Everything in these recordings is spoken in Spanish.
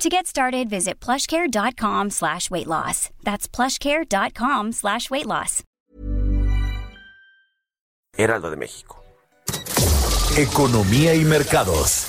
To get started, visit plushcare.com slash weight loss. That's plushcare.com slash weight loss. Heraldo de México. Economía y mercados.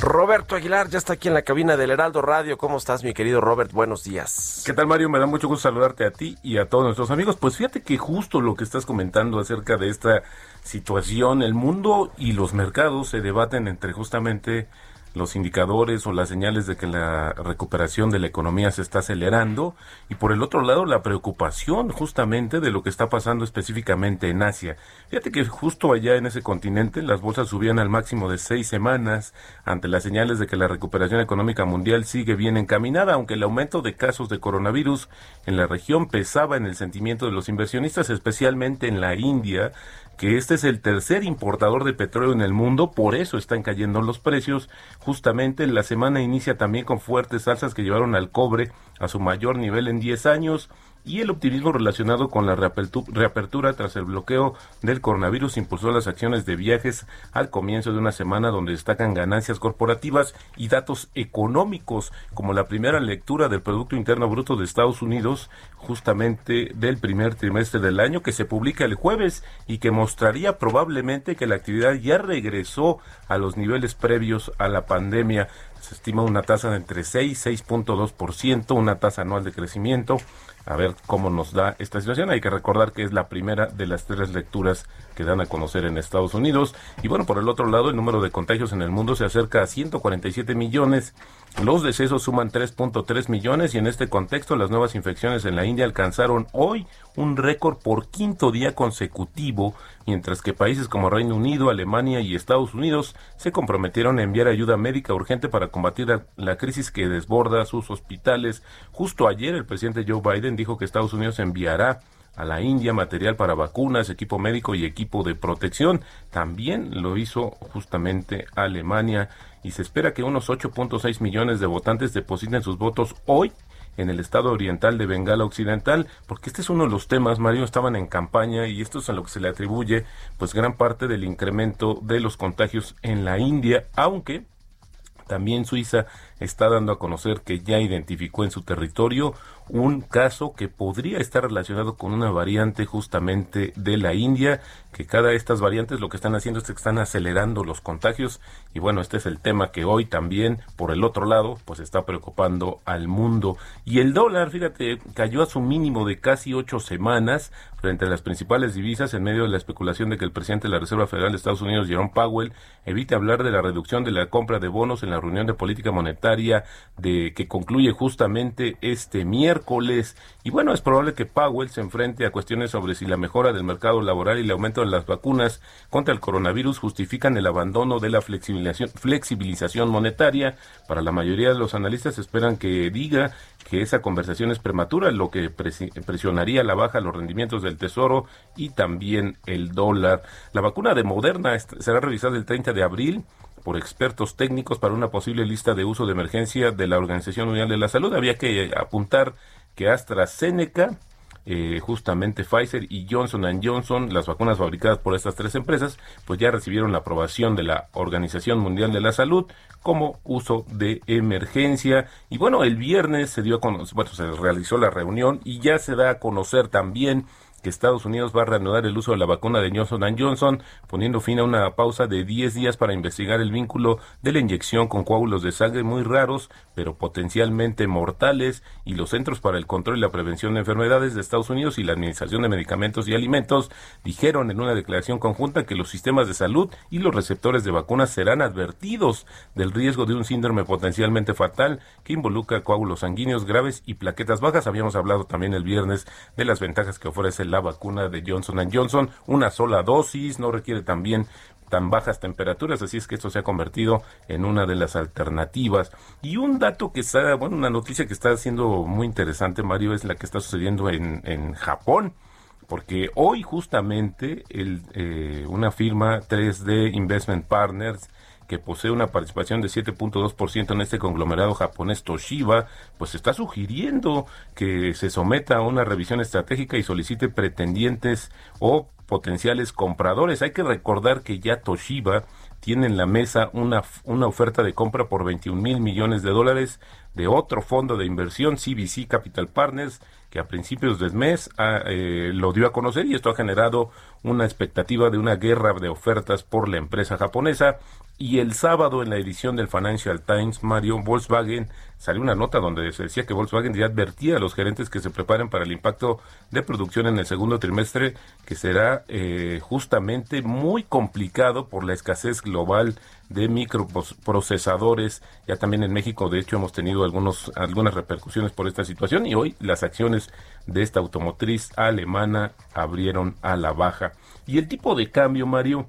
Roberto Aguilar ya está aquí en la cabina del Heraldo Radio. ¿Cómo estás, mi querido Robert? Buenos días. ¿Qué tal, Mario? Me da mucho gusto saludarte a ti y a todos nuestros amigos. Pues fíjate que justo lo que estás comentando acerca de esta situación, el mundo y los mercados se debaten entre justamente los indicadores o las señales de que la recuperación de la economía se está acelerando y por el otro lado la preocupación justamente de lo que está pasando específicamente en Asia. Fíjate que justo allá en ese continente las bolsas subían al máximo de seis semanas ante las señales de que la recuperación económica mundial sigue bien encaminada, aunque el aumento de casos de coronavirus en la región pesaba en el sentimiento de los inversionistas, especialmente en la India, que este es el tercer importador de petróleo en el mundo, por eso están cayendo los precios. Justamente la semana inicia también con fuertes alzas que llevaron al cobre a su mayor nivel en 10 años y el optimismo relacionado con la reapertura tras el bloqueo del coronavirus impulsó las acciones de viajes al comienzo de una semana donde destacan ganancias corporativas y datos económicos, como la primera lectura del Producto Interno Bruto de Estados Unidos, justamente del primer trimestre del año, que se publica el jueves y que mostraría probablemente que la actividad ya regresó a los niveles previos a la pandemia. Se estima una tasa de entre 6 y 6.2%, una tasa anual de crecimiento a ver cómo nos da esta situación. Hay que recordar que es la primera de las tres lecturas que dan a conocer en Estados Unidos. Y bueno, por el otro lado, el número de contagios en el mundo se acerca a 147 millones. Los decesos suman 3.3 millones y en este contexto las nuevas infecciones en la India alcanzaron hoy un récord por quinto día consecutivo, mientras que países como Reino Unido, Alemania y Estados Unidos se comprometieron a enviar ayuda médica urgente para combatir la crisis que desborda sus hospitales. Justo ayer el presidente Joe Biden dijo que Estados Unidos enviará a la India material para vacunas, equipo médico y equipo de protección. También lo hizo justamente Alemania y se espera que unos 8.6 millones de votantes depositen sus votos hoy en el estado oriental de Bengala Occidental, porque este es uno de los temas, Mario, estaban en campaña y esto es a lo que se le atribuye pues gran parte del incremento de los contagios en la India, aunque también Suiza está dando a conocer que ya identificó en su territorio un caso que podría estar relacionado con una variante justamente de la India, que cada de estas variantes lo que están haciendo es que están acelerando los contagios. Y bueno, este es el tema que hoy también por el otro lado pues está preocupando al mundo. Y el dólar, fíjate, cayó a su mínimo de casi ocho semanas frente a las principales divisas en medio de la especulación de que el presidente de la Reserva Federal de Estados Unidos, Jerome Powell, evite hablar de la reducción de la compra de bonos en la reunión de política monetaria de que concluye justamente este miércoles. Y bueno, es probable que Powell se enfrente a cuestiones sobre si la mejora del mercado laboral y el aumento de las vacunas contra el coronavirus justifican el abandono de la flexibilización, monetaria. Para la mayoría de los analistas esperan que diga que esa conversación es prematura, lo que presionaría la baja los rendimientos del tesoro y también el dólar. La vacuna de Moderna será revisada el 30 de abril por expertos técnicos para una posible lista de uso de emergencia de la Organización Mundial de la Salud. Había que apuntar que AstraZeneca, eh, justamente Pfizer y Johnson Johnson, las vacunas fabricadas por estas tres empresas, pues ya recibieron la aprobación de la Organización Mundial de la Salud como uso de emergencia. Y bueno, el viernes se dio a conocer, bueno, se realizó la reunión y ya se da a conocer también que Estados Unidos va a reanudar el uso de la vacuna de Johnson Johnson, poniendo fin a una pausa de 10 días para investigar el vínculo de la inyección con coágulos de sangre muy raros, pero potencialmente mortales, y los Centros para el Control y la Prevención de Enfermedades de Estados Unidos y la Administración de Medicamentos y Alimentos dijeron en una declaración conjunta que los sistemas de salud y los receptores de vacunas serán advertidos del riesgo de un síndrome potencialmente fatal que involucra coágulos sanguíneos graves y plaquetas bajas. Habíamos hablado también el viernes de las ventajas que ofrece la vacuna de Johnson Johnson, una sola dosis, no requiere también tan bajas temperaturas, así es que esto se ha convertido en una de las alternativas. Y un dato que está, bueno, una noticia que está siendo muy interesante, Mario, es la que está sucediendo en, en Japón porque hoy justamente el, eh, una firma 3D Investment Partners que posee una participación de 7.2% en este conglomerado japonés Toshiba, pues está sugiriendo que se someta a una revisión estratégica y solicite pretendientes o potenciales compradores. Hay que recordar que ya Toshiba tiene en la mesa una, una oferta de compra por 21 mil millones de dólares de otro fondo de inversión, CBC Capital Partners, que a principios del mes ah, eh, lo dio a conocer y esto ha generado una expectativa de una guerra de ofertas por la empresa japonesa. Y el sábado en la edición del Financial Times, Mario Volkswagen salió una nota donde se decía que Volkswagen ya advertía a los gerentes que se preparen para el impacto de producción en el segundo trimestre, que será eh, justamente muy complicado por la escasez global de microprocesadores. Ya también en México, de hecho, hemos tenido algunos, algunas repercusiones por esta situación y hoy las acciones de esta automotriz alemana abrieron a la baja. Y el tipo de cambio, Mario,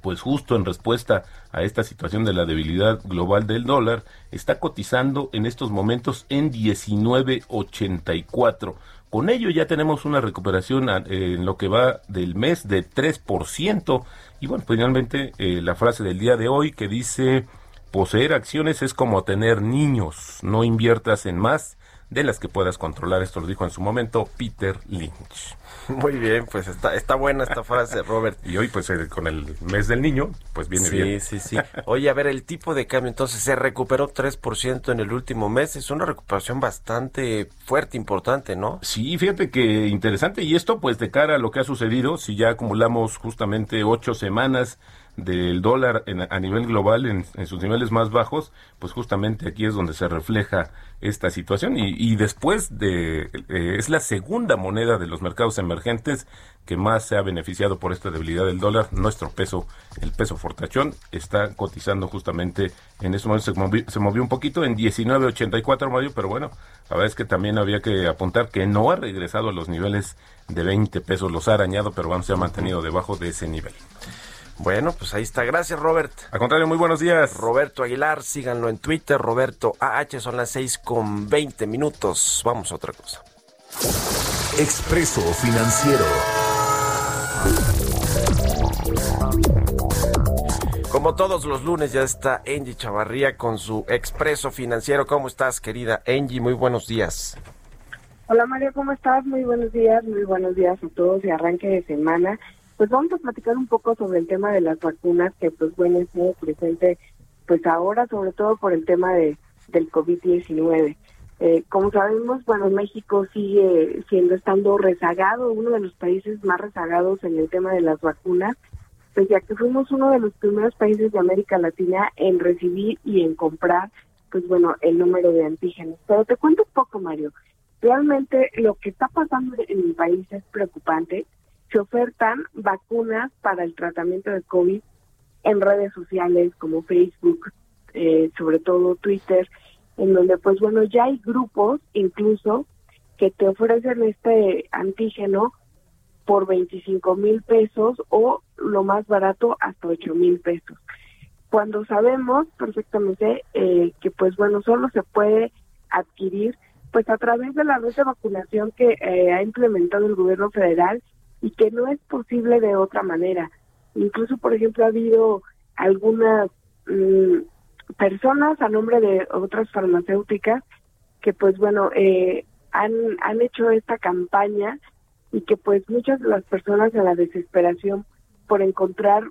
pues justo en respuesta a esta situación de la debilidad global del dólar, está cotizando en estos momentos en 19.84. Con ello ya tenemos una recuperación en lo que va del mes de 3%. Y bueno, finalmente eh, la frase del día de hoy que dice, poseer acciones es como tener niños, no inviertas en más de las que puedas controlar. Esto lo dijo en su momento Peter Lynch. Muy bien, pues está, está buena esta frase, Robert. y hoy, pues con el mes del niño, pues viene bien. Sí, sí, sí. Oye, a ver, el tipo de cambio entonces se recuperó 3% en el último mes. Es una recuperación bastante fuerte, importante, ¿no? Sí, fíjate que interesante. Y esto, pues de cara a lo que ha sucedido, si ya acumulamos justamente ocho semanas del dólar a nivel global en, sus niveles más bajos, pues justamente aquí es donde se refleja esta situación y, después de eh, es la segunda moneda de los mercados emergentes que más se ha beneficiado por esta debilidad del dólar. Nuestro peso, el peso fortachón, está cotizando justamente en este momento se movió, se movió un poquito en 19.84 Mario, pero bueno, la verdad es que también había que apuntar que no ha regresado a los niveles de 20 pesos, los ha arañado, pero vamos, se ha mantenido debajo de ese nivel. Bueno, pues ahí está. Gracias, Robert. Al contrario, muy buenos días. Roberto Aguilar, síganlo en Twitter. Roberto AH, son las 6 con 20 minutos. Vamos a otra cosa. Expreso Financiero. Como todos los lunes ya está Angie Chavarría con su Expreso Financiero. ¿Cómo estás, querida Angie? Muy buenos días. Hola Mario, ¿cómo estás? Muy buenos días, muy buenos días a todos y arranque de semana pues vamos a platicar un poco sobre el tema de las vacunas que pues bueno muy presente pues ahora sobre todo por el tema de del COVID-19. Eh, como sabemos, bueno, México sigue siendo estando rezagado, uno de los países más rezagados en el tema de las vacunas, pues ya que fuimos uno de los primeros países de América Latina en recibir y en comprar, pues bueno, el número de antígenos. Pero te cuento un poco, Mario. Realmente lo que está pasando en el país es preocupante se ofertan vacunas para el tratamiento de COVID en redes sociales como Facebook, eh, sobre todo Twitter, en donde pues bueno, ya hay grupos incluso que te ofrecen este antígeno por 25 mil pesos o lo más barato hasta 8 mil pesos. Cuando sabemos perfectamente eh, que pues bueno, solo se puede adquirir pues a través de la red de vacunación que eh, ha implementado el gobierno federal y que no es posible de otra manera. Incluso, por ejemplo, ha habido algunas mm, personas a nombre de otras farmacéuticas que, pues bueno, eh, han, han hecho esta campaña y que pues muchas de las personas en la desesperación por encontrar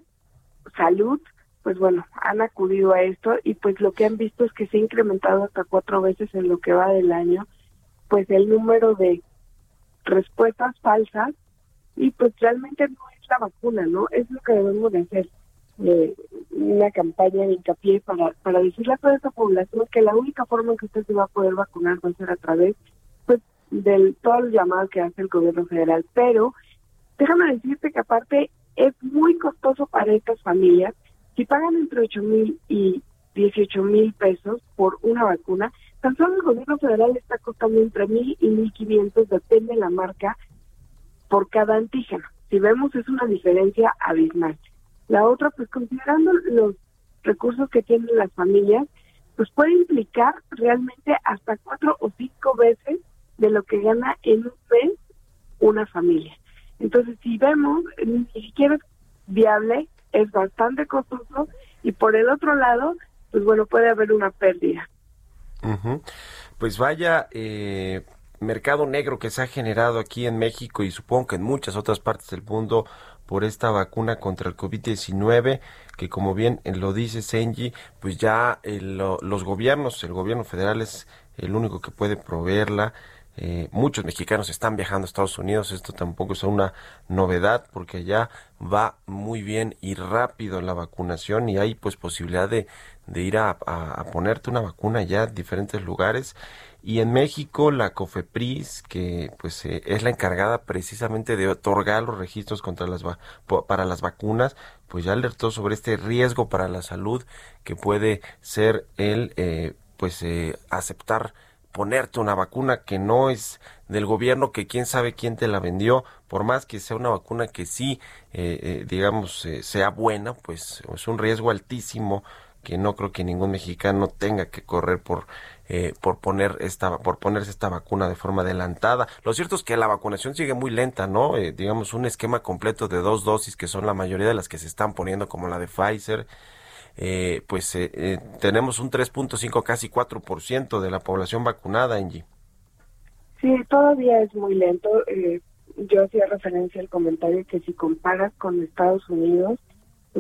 salud, pues bueno, han acudido a esto y pues lo que han visto es que se ha incrementado hasta cuatro veces en lo que va del año, pues el número de respuestas falsas y pues realmente no es la vacuna, ¿no? Es lo que debemos de hacer, eh, una campaña de hincapié para, para decirle a toda esa población que la única forma en que usted se va a poder vacunar va a ser a través pues del todo el llamado que hace el gobierno federal. Pero déjame decirte que aparte es muy costoso para estas familias. Si pagan entre 8 mil y 18 mil pesos por una vacuna, tan solo el gobierno federal está costando entre mil y mil quinientos, depende de la marca, por cada antígeno. Si vemos es una diferencia abismal. La otra, pues considerando los recursos que tienen las familias, pues puede implicar realmente hasta cuatro o cinco veces de lo que gana en un mes una familia. Entonces, si vemos, ni siquiera es viable, es bastante costoso y por el otro lado, pues bueno, puede haber una pérdida. Pues vaya eh, mercado negro que se ha generado aquí en México y supongo que en muchas otras partes del mundo por esta vacuna contra el COVID-19, que como bien lo dice Senji, pues ya los gobiernos, el gobierno federal es el único que puede proveerla. Eh, muchos mexicanos están viajando a Estados Unidos, esto tampoco es una novedad porque allá va muy bien y rápido la vacunación y hay pues posibilidad de, ir a, ponerte una vacuna ya en diferentes lugares y en México la COFEPRIS que pues eh, es la encargada precisamente de otorgar los registros contra las para las vacunas pues ya alertó sobre este riesgo para la salud que puede ser el eh, pues aceptar ponerte una vacuna que no es del gobierno, que quién sabe quién te la vendió, por más que sea una vacuna que sí, eh, eh, digamos, eh, sea buena, pues es un riesgo altísimo que no creo que ningún mexicano tenga que correr por por poner esta por ponerse esta vacuna de forma adelantada. Lo cierto es que la vacunación sigue muy lenta, ¿no? digamos un esquema completo de dos dosis que son la mayoría de las que se están poniendo como la de Pfizer eh, pues eh, eh, tenemos un 3.5, casi 4% de la población vacunada, Angie. Sí, todavía es muy lento. Eh, yo hacía referencia al comentario que si comparas con Estados Unidos,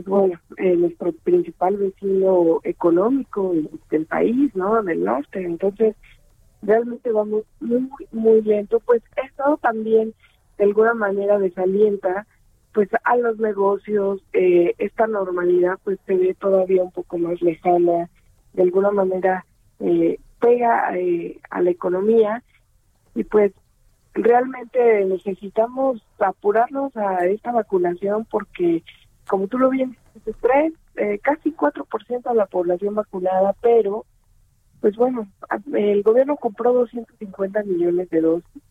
pues bueno, nuestro principal vecino económico del país, ¿no? Del norte. Entonces, realmente vamos muy, muy lento. Pues esto también, de alguna manera, desalienta pues a los negocios eh, esta normalidad pues se ve todavía un poco más lejana de alguna manera eh, pega eh, a la economía y pues realmente necesitamos apurarnos a esta vacunación porque como tú lo bien dices eh, casi 4% de la población vacunada pero pues bueno el gobierno compró 250 millones de dosis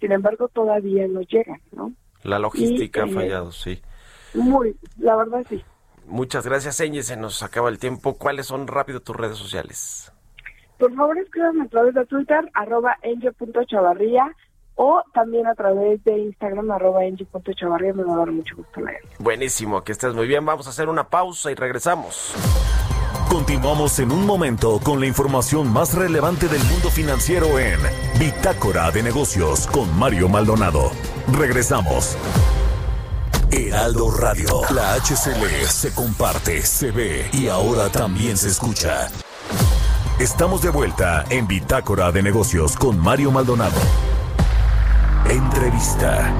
sin embargo todavía no llegan no la logística ha eh, fallado, sí. Muy, la verdad sí. Muchas gracias, Eñe. Se nos acaba el tiempo. ¿Cuáles son rápido tus redes sociales? Por favor, escríbanme a través de Twitter, arroba chavarría o también a través de Instagram, arroba chavarría. Me va a dar mucho gusto leer. Buenísimo, que estés muy bien. Vamos a hacer una pausa y regresamos. Continuamos en un momento con la información más relevante del mundo financiero en Bitácora de Negocios con Mario Maldonado. Regresamos. Heraldo Radio, la HCL se comparte, se ve y ahora también se escucha. Estamos de vuelta en Bitácora de Negocios con Mario Maldonado. Entrevista.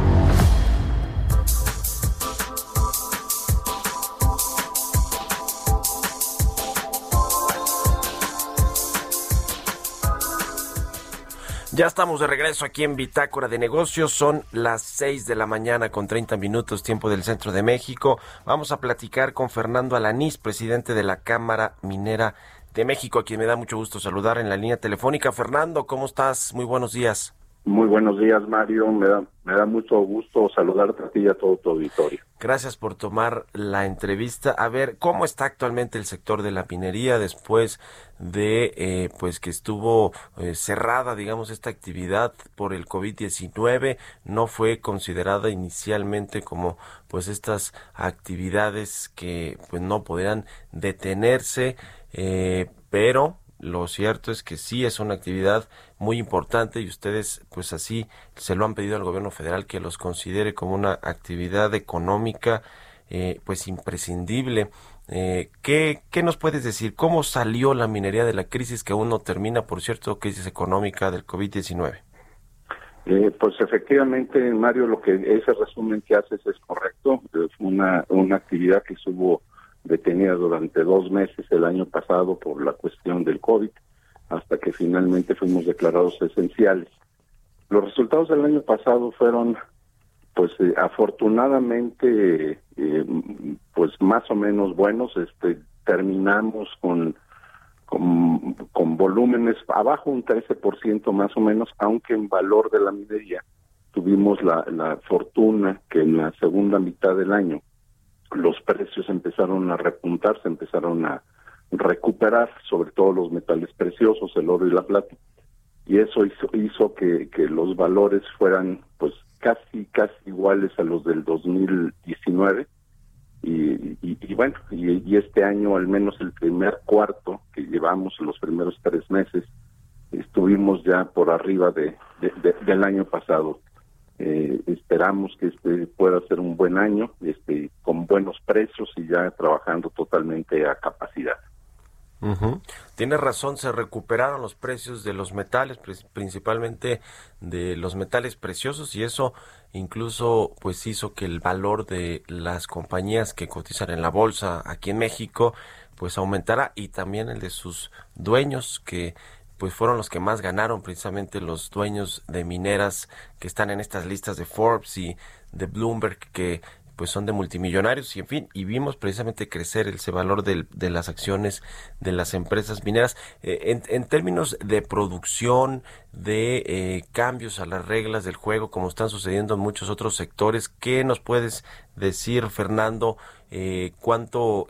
Ya estamos de regreso aquí en Bitácora de Negocios. Son las 6 de la mañana con 30 minutos tiempo del centro de México. Vamos a platicar con Fernando Alanís, presidente de la Cámara Minera de México, a quien me da mucho gusto saludar en la línea telefónica. Fernando, ¿cómo estás? Muy buenos días. Muy buenos días, Mario. Me da, me da mucho gusto saludarte a ti y a todo tu auditorio. Gracias por tomar la entrevista. A ver, ¿cómo está actualmente el sector de la minería después de eh, pues que estuvo eh, cerrada, digamos, esta actividad por el COVID-19? No fue considerada inicialmente como pues estas actividades que pues no podrían detenerse, eh, pero lo cierto es que sí es una actividad muy importante y ustedes pues así se lo han pedido al gobierno federal que los considere como una actividad económica eh, pues imprescindible. Eh, ¿qué, ¿Qué nos puedes decir? ¿Cómo salió la minería de la crisis que aún no termina, por cierto, crisis económica del COVID-19? Eh, pues efectivamente, Mario, lo que ese resumen que haces es correcto. Es una, una actividad que estuvo detenida durante dos meses el año pasado por la cuestión del COVID, hasta que finalmente fuimos declarados esenciales. Los resultados del año pasado fueron, pues eh, afortunadamente, eh, pues más o menos buenos. Este, terminamos con, con, volúmenes abajo un 13% más o menos, aunque en valor de la minería tuvimos la, la fortuna que en la segunda mitad del año los precios empezaron a repuntar, se empezaron a recuperar, sobre todo los metales preciosos, el oro y la plata, y eso hizo, hizo que, los valores fueran pues casi, casi iguales a los del 2019. Y, y, bueno, y, este año, al menos el primer cuarto que llevamos, los primeros tres meses, estuvimos ya por arriba de, del año pasado. Eh, esperamos que este pueda ser un buen año, este, con buenos precios y ya trabajando totalmente a capacidad. Tiene razón, se recuperaron los precios de los metales, principalmente de los metales preciosos y eso incluso pues hizo que el valor de las compañías que cotizan en la bolsa aquí en México pues aumentara y también el de sus dueños que pues fueron los que más ganaron precisamente los dueños de mineras que están en estas listas de Forbes y de Bloomberg que pues son de multimillonarios y en fin, y vimos precisamente crecer ese valor de, de las acciones de las empresas mineras. Eh, en, términos de producción, de eh, cambios a las reglas del juego, como están sucediendo en muchos otros sectores, ¿qué nos puedes decir, Fernando? Eh, ¿Cuánto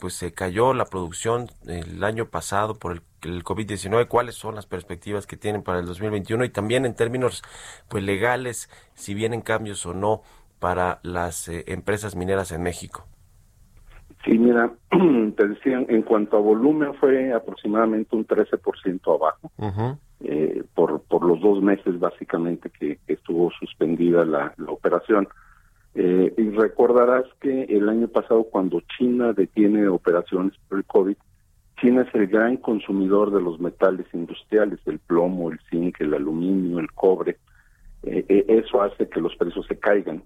pues se cayó la producción el año pasado por el, el COVID-19? ¿Cuáles son las perspectivas que tienen para el 2021? Y también en términos pues legales, si vienen cambios o no para las eh, empresas mineras en México? Sí, mira, te decía, en cuanto a volumen fue aproximadamente un 13% abajo, eh, por, por los dos meses básicamente que, estuvo suspendida la, operación. Eh, y recordarás que el año pasado cuando China detiene operaciones por el COVID, China es el gran consumidor de los metales industriales, el plomo, el zinc, el aluminio, el cobre. eso hace que los precios se caigan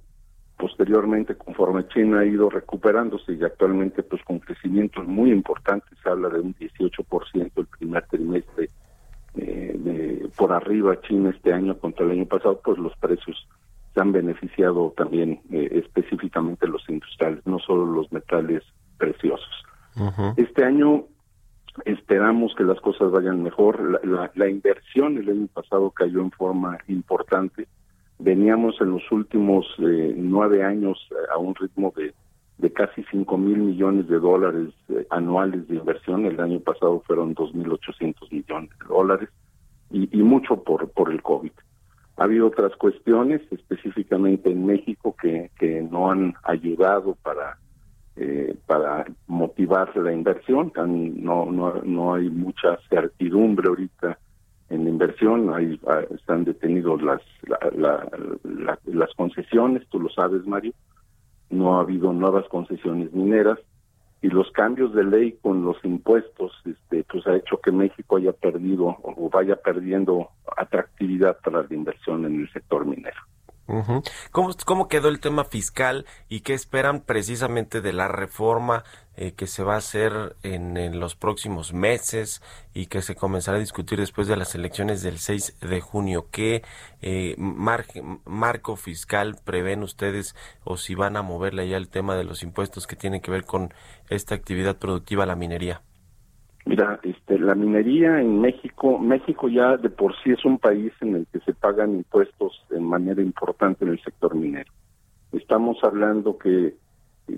posteriormente conforme China ha ido recuperándose y actualmente pues con crecimientos muy importantes, se habla de un 18% el primer trimestre eh, por arriba China este año contra el año pasado, pues los precios se han beneficiado también eh, específicamente los industriales, no solo los metales preciosos. Este año esperamos que las cosas vayan mejor. la, inversión el año pasado cayó en forma importante veníamos en los últimos eh, nueve años eh, a un ritmo de, de casi cinco mil millones de dólares eh, anuales de inversión. El año pasado fueron 2.800 millones de dólares y, mucho por, por el COVID. Ha habido otras cuestiones, específicamente en México, que, que no han ayudado para, para motivar la inversión. No, no, no hay mucha certidumbre ahorita en la inversión, ahí ah, están detenidos las, las concesiones, tú lo sabes, Mario, no ha habido nuevas concesiones mineras y los cambios de ley con los impuestos, este, pues ha hecho que México haya perdido o vaya perdiendo atractividad para la inversión en el sector minero. ¿Cómo, quedó el tema fiscal y qué esperan precisamente de la reforma eh, que se va a hacer en, los próximos meses y que se comenzará a discutir después de las elecciones del 6 de junio? ¿Qué eh, marco fiscal prevén ustedes o si van a moverle ya el tema de los impuestos que tienen que ver con esta actividad productiva, la minería? Mira, este, la minería en México, México ya de por sí es un país en el que se pagan impuestos de manera importante en el sector minero. Estamos hablando que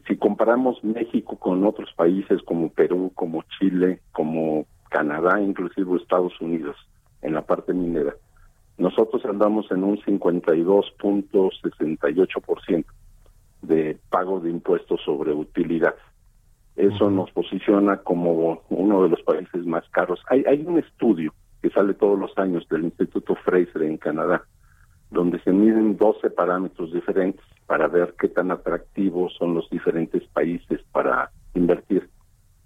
si comparamos México con otros países como Perú, como Chile, como Canadá, inclusive Estados Unidos, en la parte minera, nosotros andamos en un 52.68% de pago de impuestos sobre utilidad. Eso nos posiciona como uno de los países más caros. Hay, hay un estudio que sale todos los años del Instituto Fraser en Canadá, donde se miden 12 parámetros diferentes para ver qué tan atractivos son los diferentes países para invertir.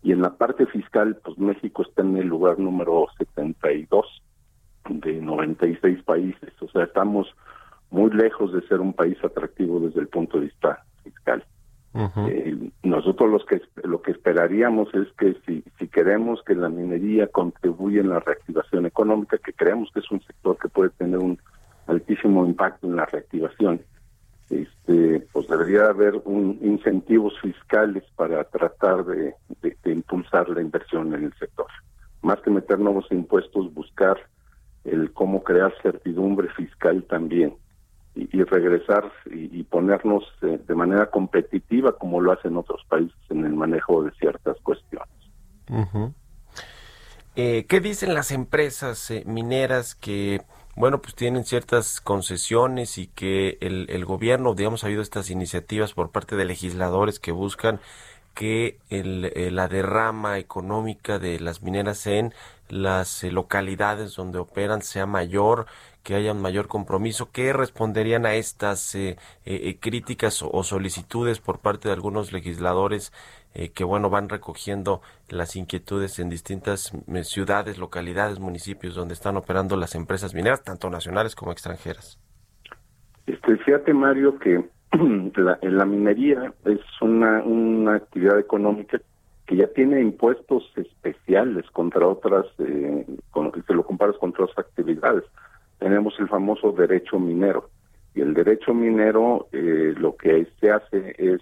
Y en la parte fiscal, pues México está en el lugar número 72 de 96 países. O sea, estamos muy lejos de ser un país atractivo desde el punto de vista fiscal. Eh, nosotros los que lo que esperaríamos es que si, queremos que la minería contribuya en la reactivación económica, que creemos que es un sector que puede tener un altísimo impacto en la reactivación, este, pues debería haber un incentivos fiscales para tratar de, de impulsar la inversión en el sector. Más que meter nuevos impuestos, buscar el cómo crear certidumbre fiscal también y, regresar y, ponernos de, manera competitiva como lo hacen otros países en el manejo de ciertas cuestiones. Eh, ¿Qué dicen las empresas eh, mineras que, bueno, pues tienen ciertas concesiones y que el, el gobierno, digamos, ha habido estas iniciativas por parte de legisladores que buscan que el, eh, la derrama económica de las mineras en las localidades donde operan sea mayor, que haya un mayor compromiso. ¿Qué responderían a estas eh, eh, críticas o, solicitudes por parte de algunos legisladores eh, que, bueno, van recogiendo las inquietudes en distintas ciudades, localidades, municipios donde están operando las empresas mineras, tanto nacionales como extranjeras? Este, fíjate, Mario, que la, la minería es una, una actividad económica que ya tiene impuestos especiales contra otras, eh, con, si lo comparas contra otras actividades tenemos el famoso derecho minero. Y el derecho minero eh, lo que se hace es,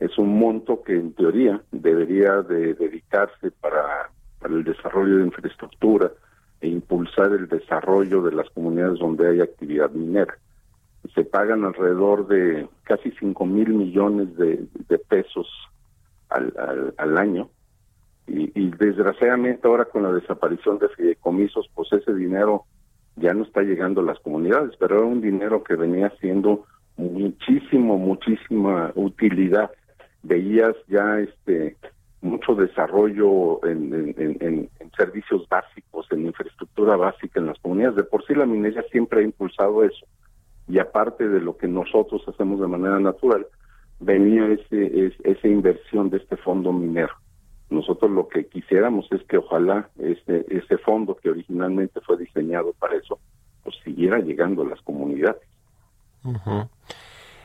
es un monto que en teoría debería de dedicarse para, para el desarrollo de infraestructura e impulsar el desarrollo de las comunidades donde hay actividad minera. Se pagan alrededor de casi 5 mil millones de, pesos al, al, al año y, y, desgraciadamente ahora con la desaparición de fideicomisos, pues ese dinero ya no está llegando a las comunidades, pero era un dinero que venía siendo muchísimo, muchísima utilidad. Veías ya este mucho desarrollo en, servicios básicos, en infraestructura básica en las comunidades. De por sí la minería siempre ha impulsado eso. Y aparte de lo que nosotros hacemos de manera natural, venía ese, esa inversión de este fondo minero. Nosotros lo que quisiéramos es que ojalá este, ese fondo que originalmente fue diseñado para eso, pues siguiera llegando a las comunidades.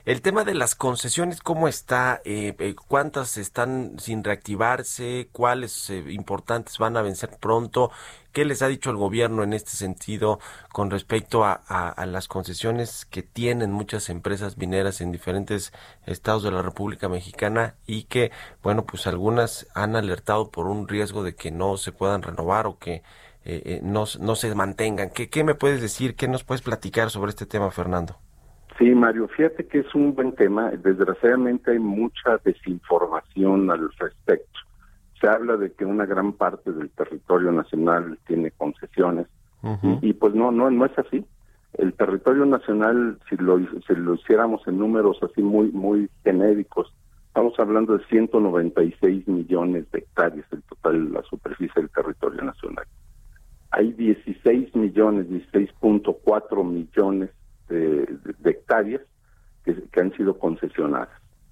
El tema de las concesiones, ¿cómo está? Eh, eh, ¿Cuántas están sin reactivarse? ¿Cuáles eh, importantes van a vencer pronto? ¿Qué les ha dicho el gobierno en este sentido con respecto a, las concesiones que tienen muchas empresas mineras en diferentes estados de la República Mexicana y que, bueno, pues algunas han alertado por un riesgo de que no se puedan renovar o que no, no se mantengan? ¿Qué, ¿Qué me puedes decir? ¿Qué nos puedes platicar sobre este tema, Fernando? Sí, Mario, fíjate que es un buen tema. Desgraciadamente hay mucha desinformación al respecto. Se habla de que una gran parte del territorio nacional tiene concesiones y, pues no, no, no es así. El territorio nacional, si lo, si lo hiciéramos en números así muy, muy genéricos, estamos hablando de 196 millones de hectáreas, el total de la superficie del territorio nacional. Hay 16 millones, 16.4 millones de, hectáreas que, han sido concesionadas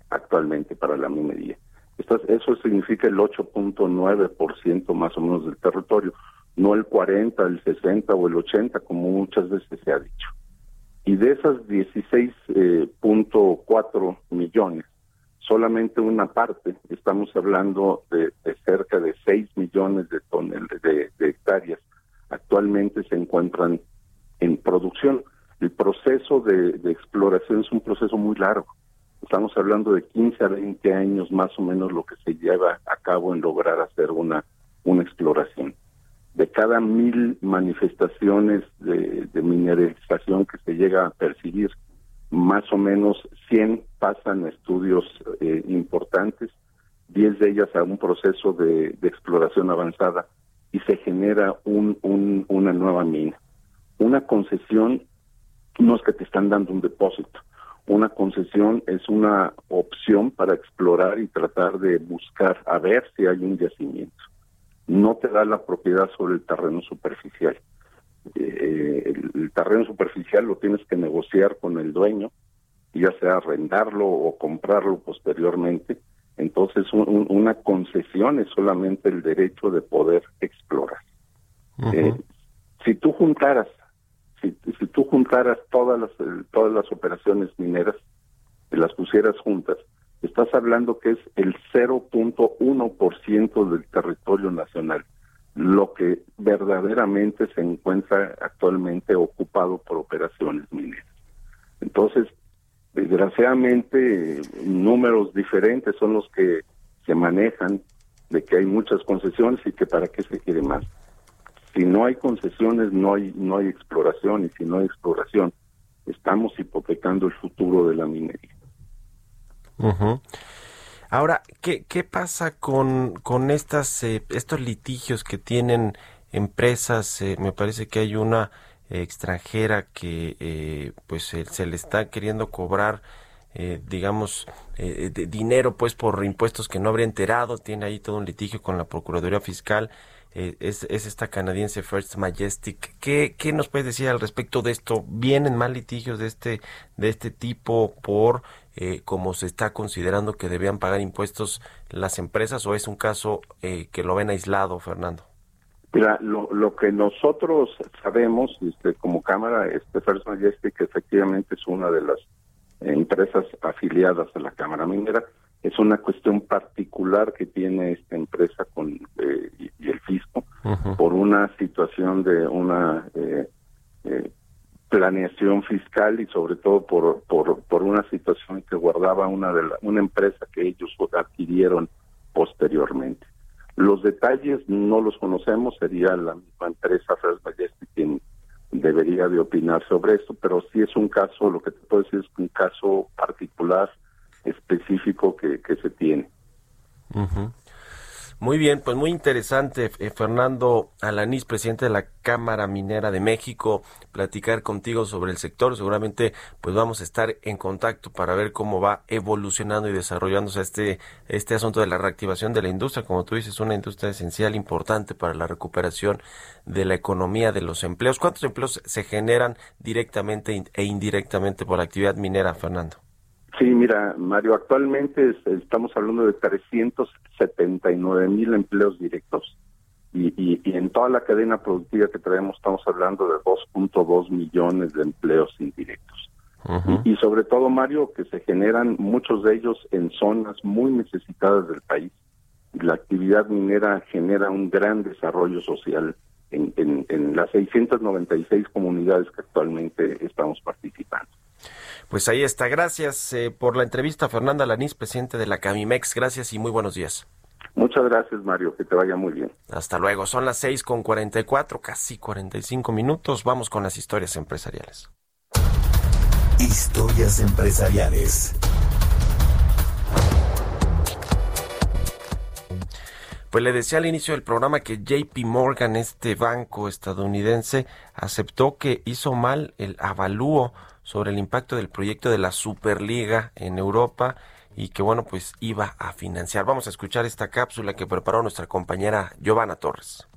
actualmente para la minería. eso significa el 8.9% más o menos del territorio, no el 40, el 60 o el 80 como muchas veces se ha dicho. Y de esas 16.4 eh, millones, solamente una parte, estamos hablando de, cerca de 6 millones de, de, de hectáreas, actualmente se encuentran en producción. El proceso de, exploración es un proceso muy largo. Estamos hablando de 15 a 20 años más o menos lo que se lleva a cabo en lograr hacer una, una exploración. De cada mil manifestaciones de, mineralización que se llega a percibir, más o menos 100 pasan a estudios eh, importantes, 10 de ellas a un proceso de, exploración avanzada y se genera un, una nueva mina. Una concesión no es que te están dando un depósito. Una concesión es una opción para explorar y tratar de buscar a ver si hay un yacimiento. No te da la propiedad sobre el terreno superficial. Eh, el, terreno superficial lo tienes que negociar con el dueño, ya sea arrendarlo o comprarlo posteriormente. Entonces, una concesión es solamente el derecho de poder explorar. Eh, si tú juntaras si, tú juntaras todas las, todas las operaciones mineras, y las pusieras juntas, estás hablando que es el 0.1% del territorio nacional, lo que verdaderamente se encuentra actualmente ocupado por operaciones mineras. Entonces, desgraciadamente, números diferentes son los que se manejan de que hay muchas concesiones y que para qué se quiere más si no hay concesiones no hay no hay exploración y si no hay exploración estamos hipotecando el futuro de la minería. Ahora, ¿qué, qué pasa con, con estas, eh, estos litigios que tienen empresas? Eh, me parece que hay una extranjera que eh, pues se le está queriendo cobrar digamos de dinero pues por impuestos que no habría enterado tiene ahí todo un litigio con la procuraduría fiscal es, es, esta canadiense First Majestic. ¿Qué, ¿Qué, nos puedes decir al respecto de esto? ¿Vienen más litigios de este, de este tipo por eh, como se está considerando que debían pagar impuestos las empresas o es un caso eh, que lo ven aislado, Fernando? Mira, lo, lo que nosotros sabemos este, como Cámara, este First Majestic efectivamente es una de las empresas afiliadas a la Cámara Minera. Es una cuestión particular que tiene esta empresa con eh, y, el fisco por una situación de una eh, eh, planeación fiscal y sobre todo por, por, por una situación que guardaba una de la, una empresa que ellos adquirieron posteriormente. Los detalles no los conocemos, sería la misma empresa Majestic quien debería de opinar sobre esto, pero sí es un caso, lo que te puedo decir es un caso particular, específico que, que se tiene. Muy bien, pues muy interesante, eh, Fernando Alanís, presidente de la Cámara Minera de México, platicar contigo sobre el sector. Seguramente, pues vamos a estar en contacto para ver cómo va evolucionando y desarrollándose este, este asunto de la reactivación de la industria. Como tú dices, una industria esencial, importante para la recuperación de la economía, de los empleos. ¿Cuántos empleos se generan directamente e indirectamente por la actividad minera, Fernando? Sí, mira, Mario, actualmente estamos hablando de 379 mil empleos directos y, y, en toda la cadena productiva que traemos estamos hablando de 2.2 millones de empleos indirectos. y, sobre todo, Mario, que se generan muchos de ellos en zonas muy necesitadas del país. La actividad minera genera un gran desarrollo social en, en, en las 696 comunidades que actualmente estamos participando. Pues ahí está. Gracias eh, por la entrevista, Fernanda Lanís, presidente de la Camimex. Gracias y muy buenos días. Muchas gracias, Mario. Que te vaya muy bien. Hasta luego. Son las seis con cuarenta y cuatro, casi cuarenta y cinco minutos. Vamos con las historias empresariales. Historias empresariales. Pues le decía al inicio del programa que JP Morgan, este banco estadounidense, aceptó que hizo mal el avalúo sobre el impacto del proyecto de la Superliga en Europa y que bueno, pues iba a financiar. Vamos a escuchar esta cápsula que preparó nuestra compañera Giovanna Torres.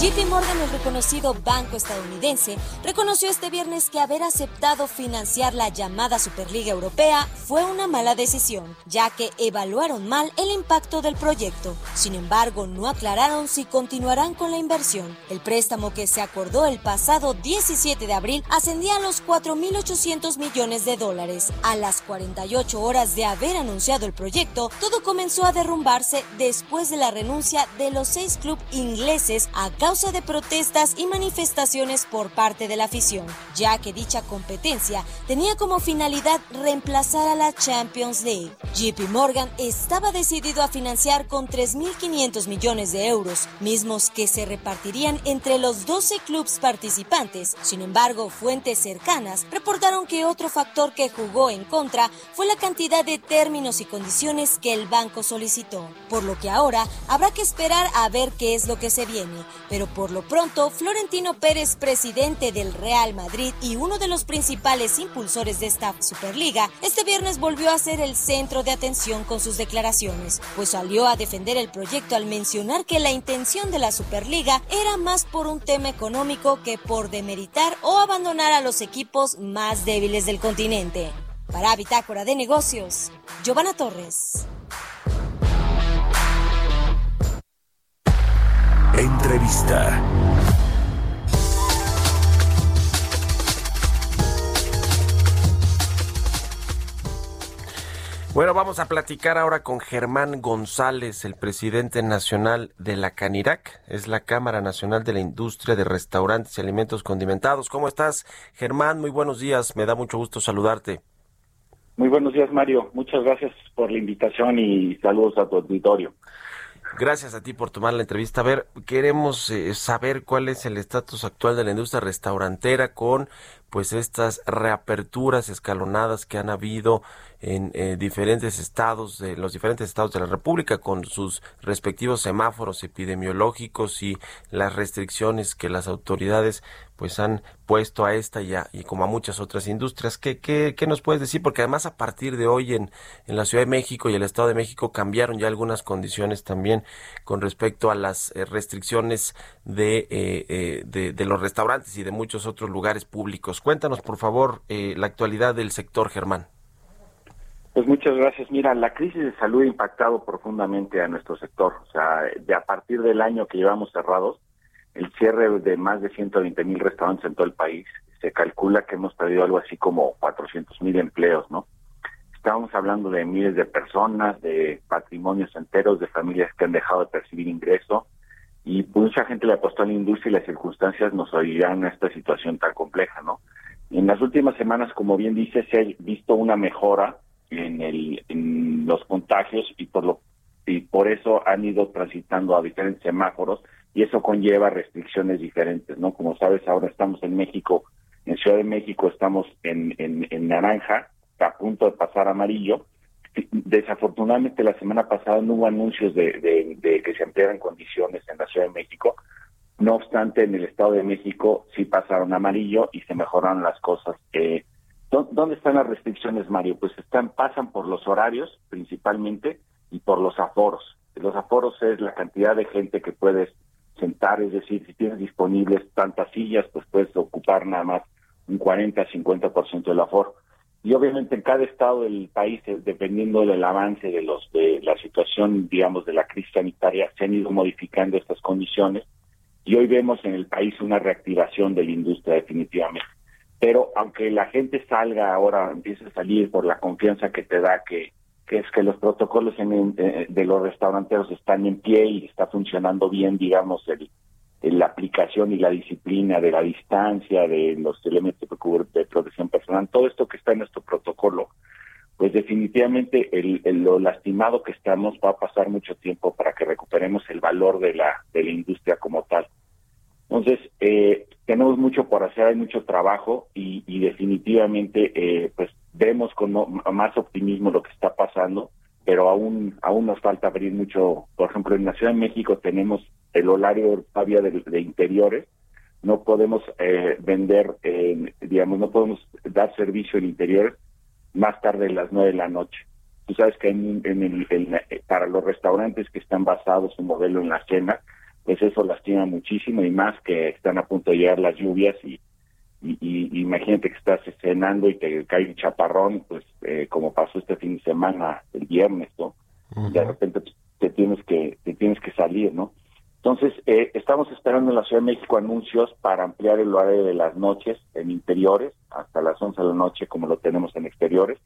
JP Morgan, el reconocido banco estadounidense, reconoció este viernes que haber aceptado financiar la llamada Superliga Europea fue una mala decisión, ya que evaluaron mal el impacto del proyecto. Sin embargo, no aclararon si continuarán con la inversión. El préstamo que se acordó el pasado 17 de abril ascendía a los 4.800 millones de dólares. A las 48 horas de haber anunciado el proyecto, todo comenzó a derrumbarse después de la renuncia de los seis clubes ingleses a causa de protestas y manifestaciones por parte de la afición, ya que dicha competencia tenía como finalidad reemplazar a la Champions League. JP Morgan estaba decidido a financiar con 3.500 millones de euros, mismos que se repartirían entre los 12 clubes participantes. Sin embargo, fuentes cercanas reportaron que otro factor que jugó en contra fue la cantidad de términos y condiciones que el banco solicitó, por lo que ahora habrá que esperar a ver qué es lo que se viene. Por lo pronto, Florentino Pérez, presidente del Real Madrid y uno de los principales impulsores de esta Superliga, este viernes volvió a ser el centro de atención con sus declaraciones, pues salió a defender el proyecto al mencionar que la intención de la Superliga era más por un tema económico que por demeritar o abandonar a los equipos más débiles del continente. Para Bitácora de Negocios, Giovanna Torres. Entrevista. Bueno, vamos a platicar ahora con Germán González, el presidente nacional de la CANIRAC, es la Cámara Nacional de la Industria de Restaurantes y Alimentos Condimentados. ¿Cómo estás, Germán? Muy buenos días, me da mucho gusto saludarte. Muy buenos días, Mario. Muchas gracias por la invitación y saludos a tu auditorio. Gracias a ti por tomar la entrevista. A ver, queremos eh, saber cuál es el estatus actual de la industria restaurantera con pues estas reaperturas escalonadas que han habido en eh, diferentes estados, de los diferentes estados de la República, con sus respectivos semáforos epidemiológicos y las restricciones que las autoridades pues han puesto a esta y, y como a muchas otras industrias. ¿Qué, qué, qué nos puedes decir? Porque además a partir de hoy en, en la Ciudad de México y el Estado de México cambiaron ya algunas condiciones también con respecto a las eh, restricciones de, eh, de, de, los restaurantes y de muchos otros lugares públicos. Cuéntanos, por favor, la actualidad del sector, Germán. Pues muchas gracias. Mira, la crisis de salud ha impactado profundamente a nuestro sector. O sea, de a partir del año que llevamos cerrados, el cierre de más de 120 mil restaurantes en todo el país, se calcula que hemos perdido algo así como 400 mil empleos, ¿no? Estábamos hablando de miles de personas, de patrimonios enteros, de familias que han dejado de percibir ingreso y mucha gente le apostó a la industria y las circunstancias nos obligaron a esta situación tan compleja, ¿no? En las últimas semanas, como bien dice, se ha visto una mejora en, el, los contagios y por lo y por eso han ido transitando a diferentes semáforos y eso conlleva restricciones diferentes, ¿no? Como sabes, ahora estamos en México, en Ciudad de México estamos en, en, en naranja, a punto de pasar amarillo. Desafortunadamente la semana pasada no hubo anuncios de, de, que se ampliaran condiciones en la Ciudad de México. No obstante, en el Estado de México sí pasaron amarillo y se mejoraron las cosas. Eh, ¿Dónde están las restricciones, Mario? Pues están, pasan por los horarios principalmente y por los aforos. Los aforos es la cantidad de gente que puedes sentar, es decir, si tienes disponibles tantas sillas, pues puedes ocupar nada más un 40-50% del aforo. Y obviamente en cada estado del país, eh, dependiendo del avance de los de la situación, digamos, de la crisis sanitaria, se han ido modificando estas condiciones y hoy vemos en el país una reactivación de la industria definitivamente pero aunque la gente salga ahora, empiece a salir por la confianza que te da que, que es que los protocolos eh, de los restauranteros están en pie y está funcionando bien, digamos, el, la aplicación y la disciplina de la distancia, de los elementos de protección personal, todo esto que está en nuestro protocolo, pues definitivamente el, lo lastimado que estamos va a pasar mucho tiempo para que recuperemos el valor de la, de la industria como tal. Entonces, eh, tenemos mucho por hacer, hay mucho trabajo y, y definitivamente pues pues vemos con más optimismo lo que está pasando, pero aún aún nos falta abrir mucho. Por ejemplo, en la Ciudad de México tenemos el horario todavía de, interiores, no podemos eh, vender, eh, digamos, no podemos dar servicio en interiores más tarde de las nueve de la noche. Tú sabes que en, el, para los restaurantes que están basados en modelo en la cena, pues eso lastima muchísimo y más que están a punto de llegar las lluvias y, y, imagínate que estás cenando y te cae un chaparrón, pues eh, como pasó este fin de semana, el viernes, ¿no? De repente te tienes que te tienes que salir, ¿no? Entonces, eh, estamos esperando en la Ciudad de México anuncios para ampliar el horario de las noches en interiores hasta las 11 de la noche como lo tenemos en exteriores,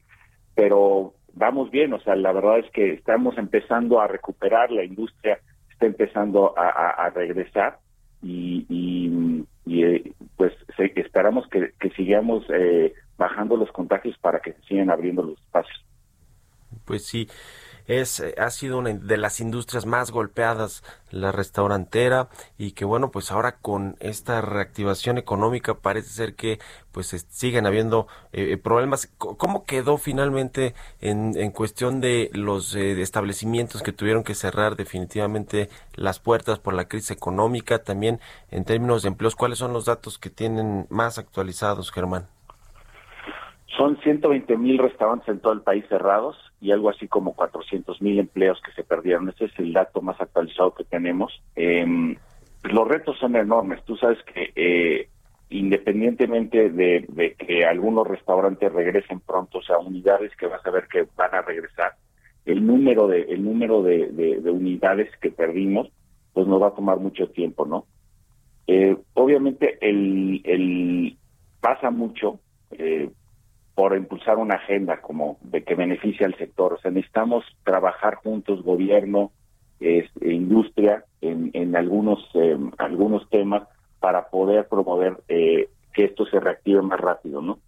pero vamos bien, o sea, la verdad es que estamos empezando a recuperar la industria está empezando a, regresar y, y, eh, pues esperamos que, sigamos eh, bajando los contagios para que sigan abriendo los espacios. Pues sí, es eh, ha sido una de las industrias más golpeadas la restaurantera y que bueno pues ahora con esta reactivación económica parece ser que pues siguen habiendo eh, problemas. Cómo quedó finalmente en, en cuestión de los eh, establecimientos que tuvieron que cerrar definitivamente las puertas por la crisis económica también en términos de empleos cuáles son los datos que tienen más actualizados Germán son 120 mil restaurantes en todo el país cerrados y algo así como 400 mil empleos que se perdieron. Ese es el dato más actualizado que tenemos. Eh, los retos son enormes. Tú sabes que eh, independientemente de, que algunos restaurantes regresen pronto, o sea, unidades que vas a ver que van a regresar, el número de el número de, de unidades que perdimos, pues nos va a tomar mucho tiempo, ¿no? Eh, obviamente el, el pasa mucho eh, por impulsar una agenda como de que beneficie al sector. O sea, necesitamos trabajar juntos, gobierno, e industria, en, en algunos eh, algunos temas para poder promover eh, que esto se reactive más rápido, ¿no?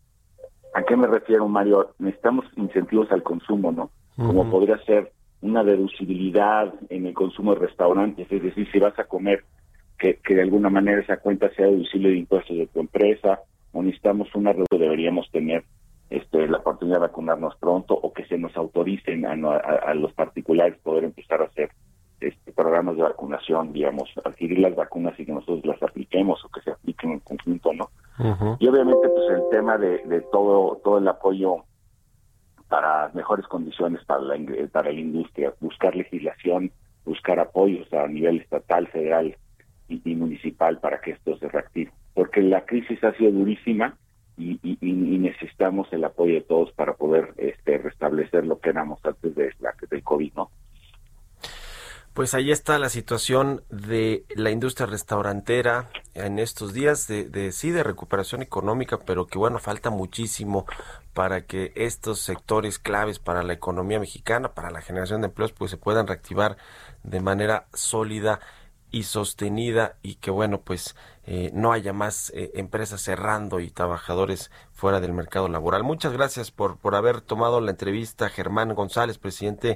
¿A qué me refiero, Mario? Necesitamos incentivos al consumo, ¿no? Como podría ser una deducibilidad en el consumo de restaurantes, es decir, si vas a comer, que, que de alguna manera esa cuenta sea deducible de impuestos de tu empresa, o necesitamos una reducción, deberíamos tener este, la oportunidad de vacunarnos pronto o que se nos autoricen a, los particulares poder empezar a hacer este, programas de vacunación, digamos, adquirir las vacunas y que nosotros las apliquemos o que se apliquen en conjunto, ¿no? Y obviamente, pues el tema de, de todo todo el apoyo para mejores condiciones para la, para la industria, buscar legislación, buscar apoyos a nivel estatal, federal y, municipal para que esto se reactive. Porque la crisis ha sido durísima y, necesitamos el apoyo de todos para poder este, restablecer lo que éramos antes de la, del COVID, ¿no? Pues ahí está la situación de la industria restaurantera en estos días de, de, sí de recuperación económica, pero que bueno, falta muchísimo para que estos sectores claves para la economía mexicana, para la generación de empleos, pues se puedan reactivar de manera sólida y sostenida y que bueno pues eh, no haya más eh, empresas cerrando y trabajadores fuera del mercado laboral. Muchas gracias por, por haber tomado la entrevista Germán González, presidente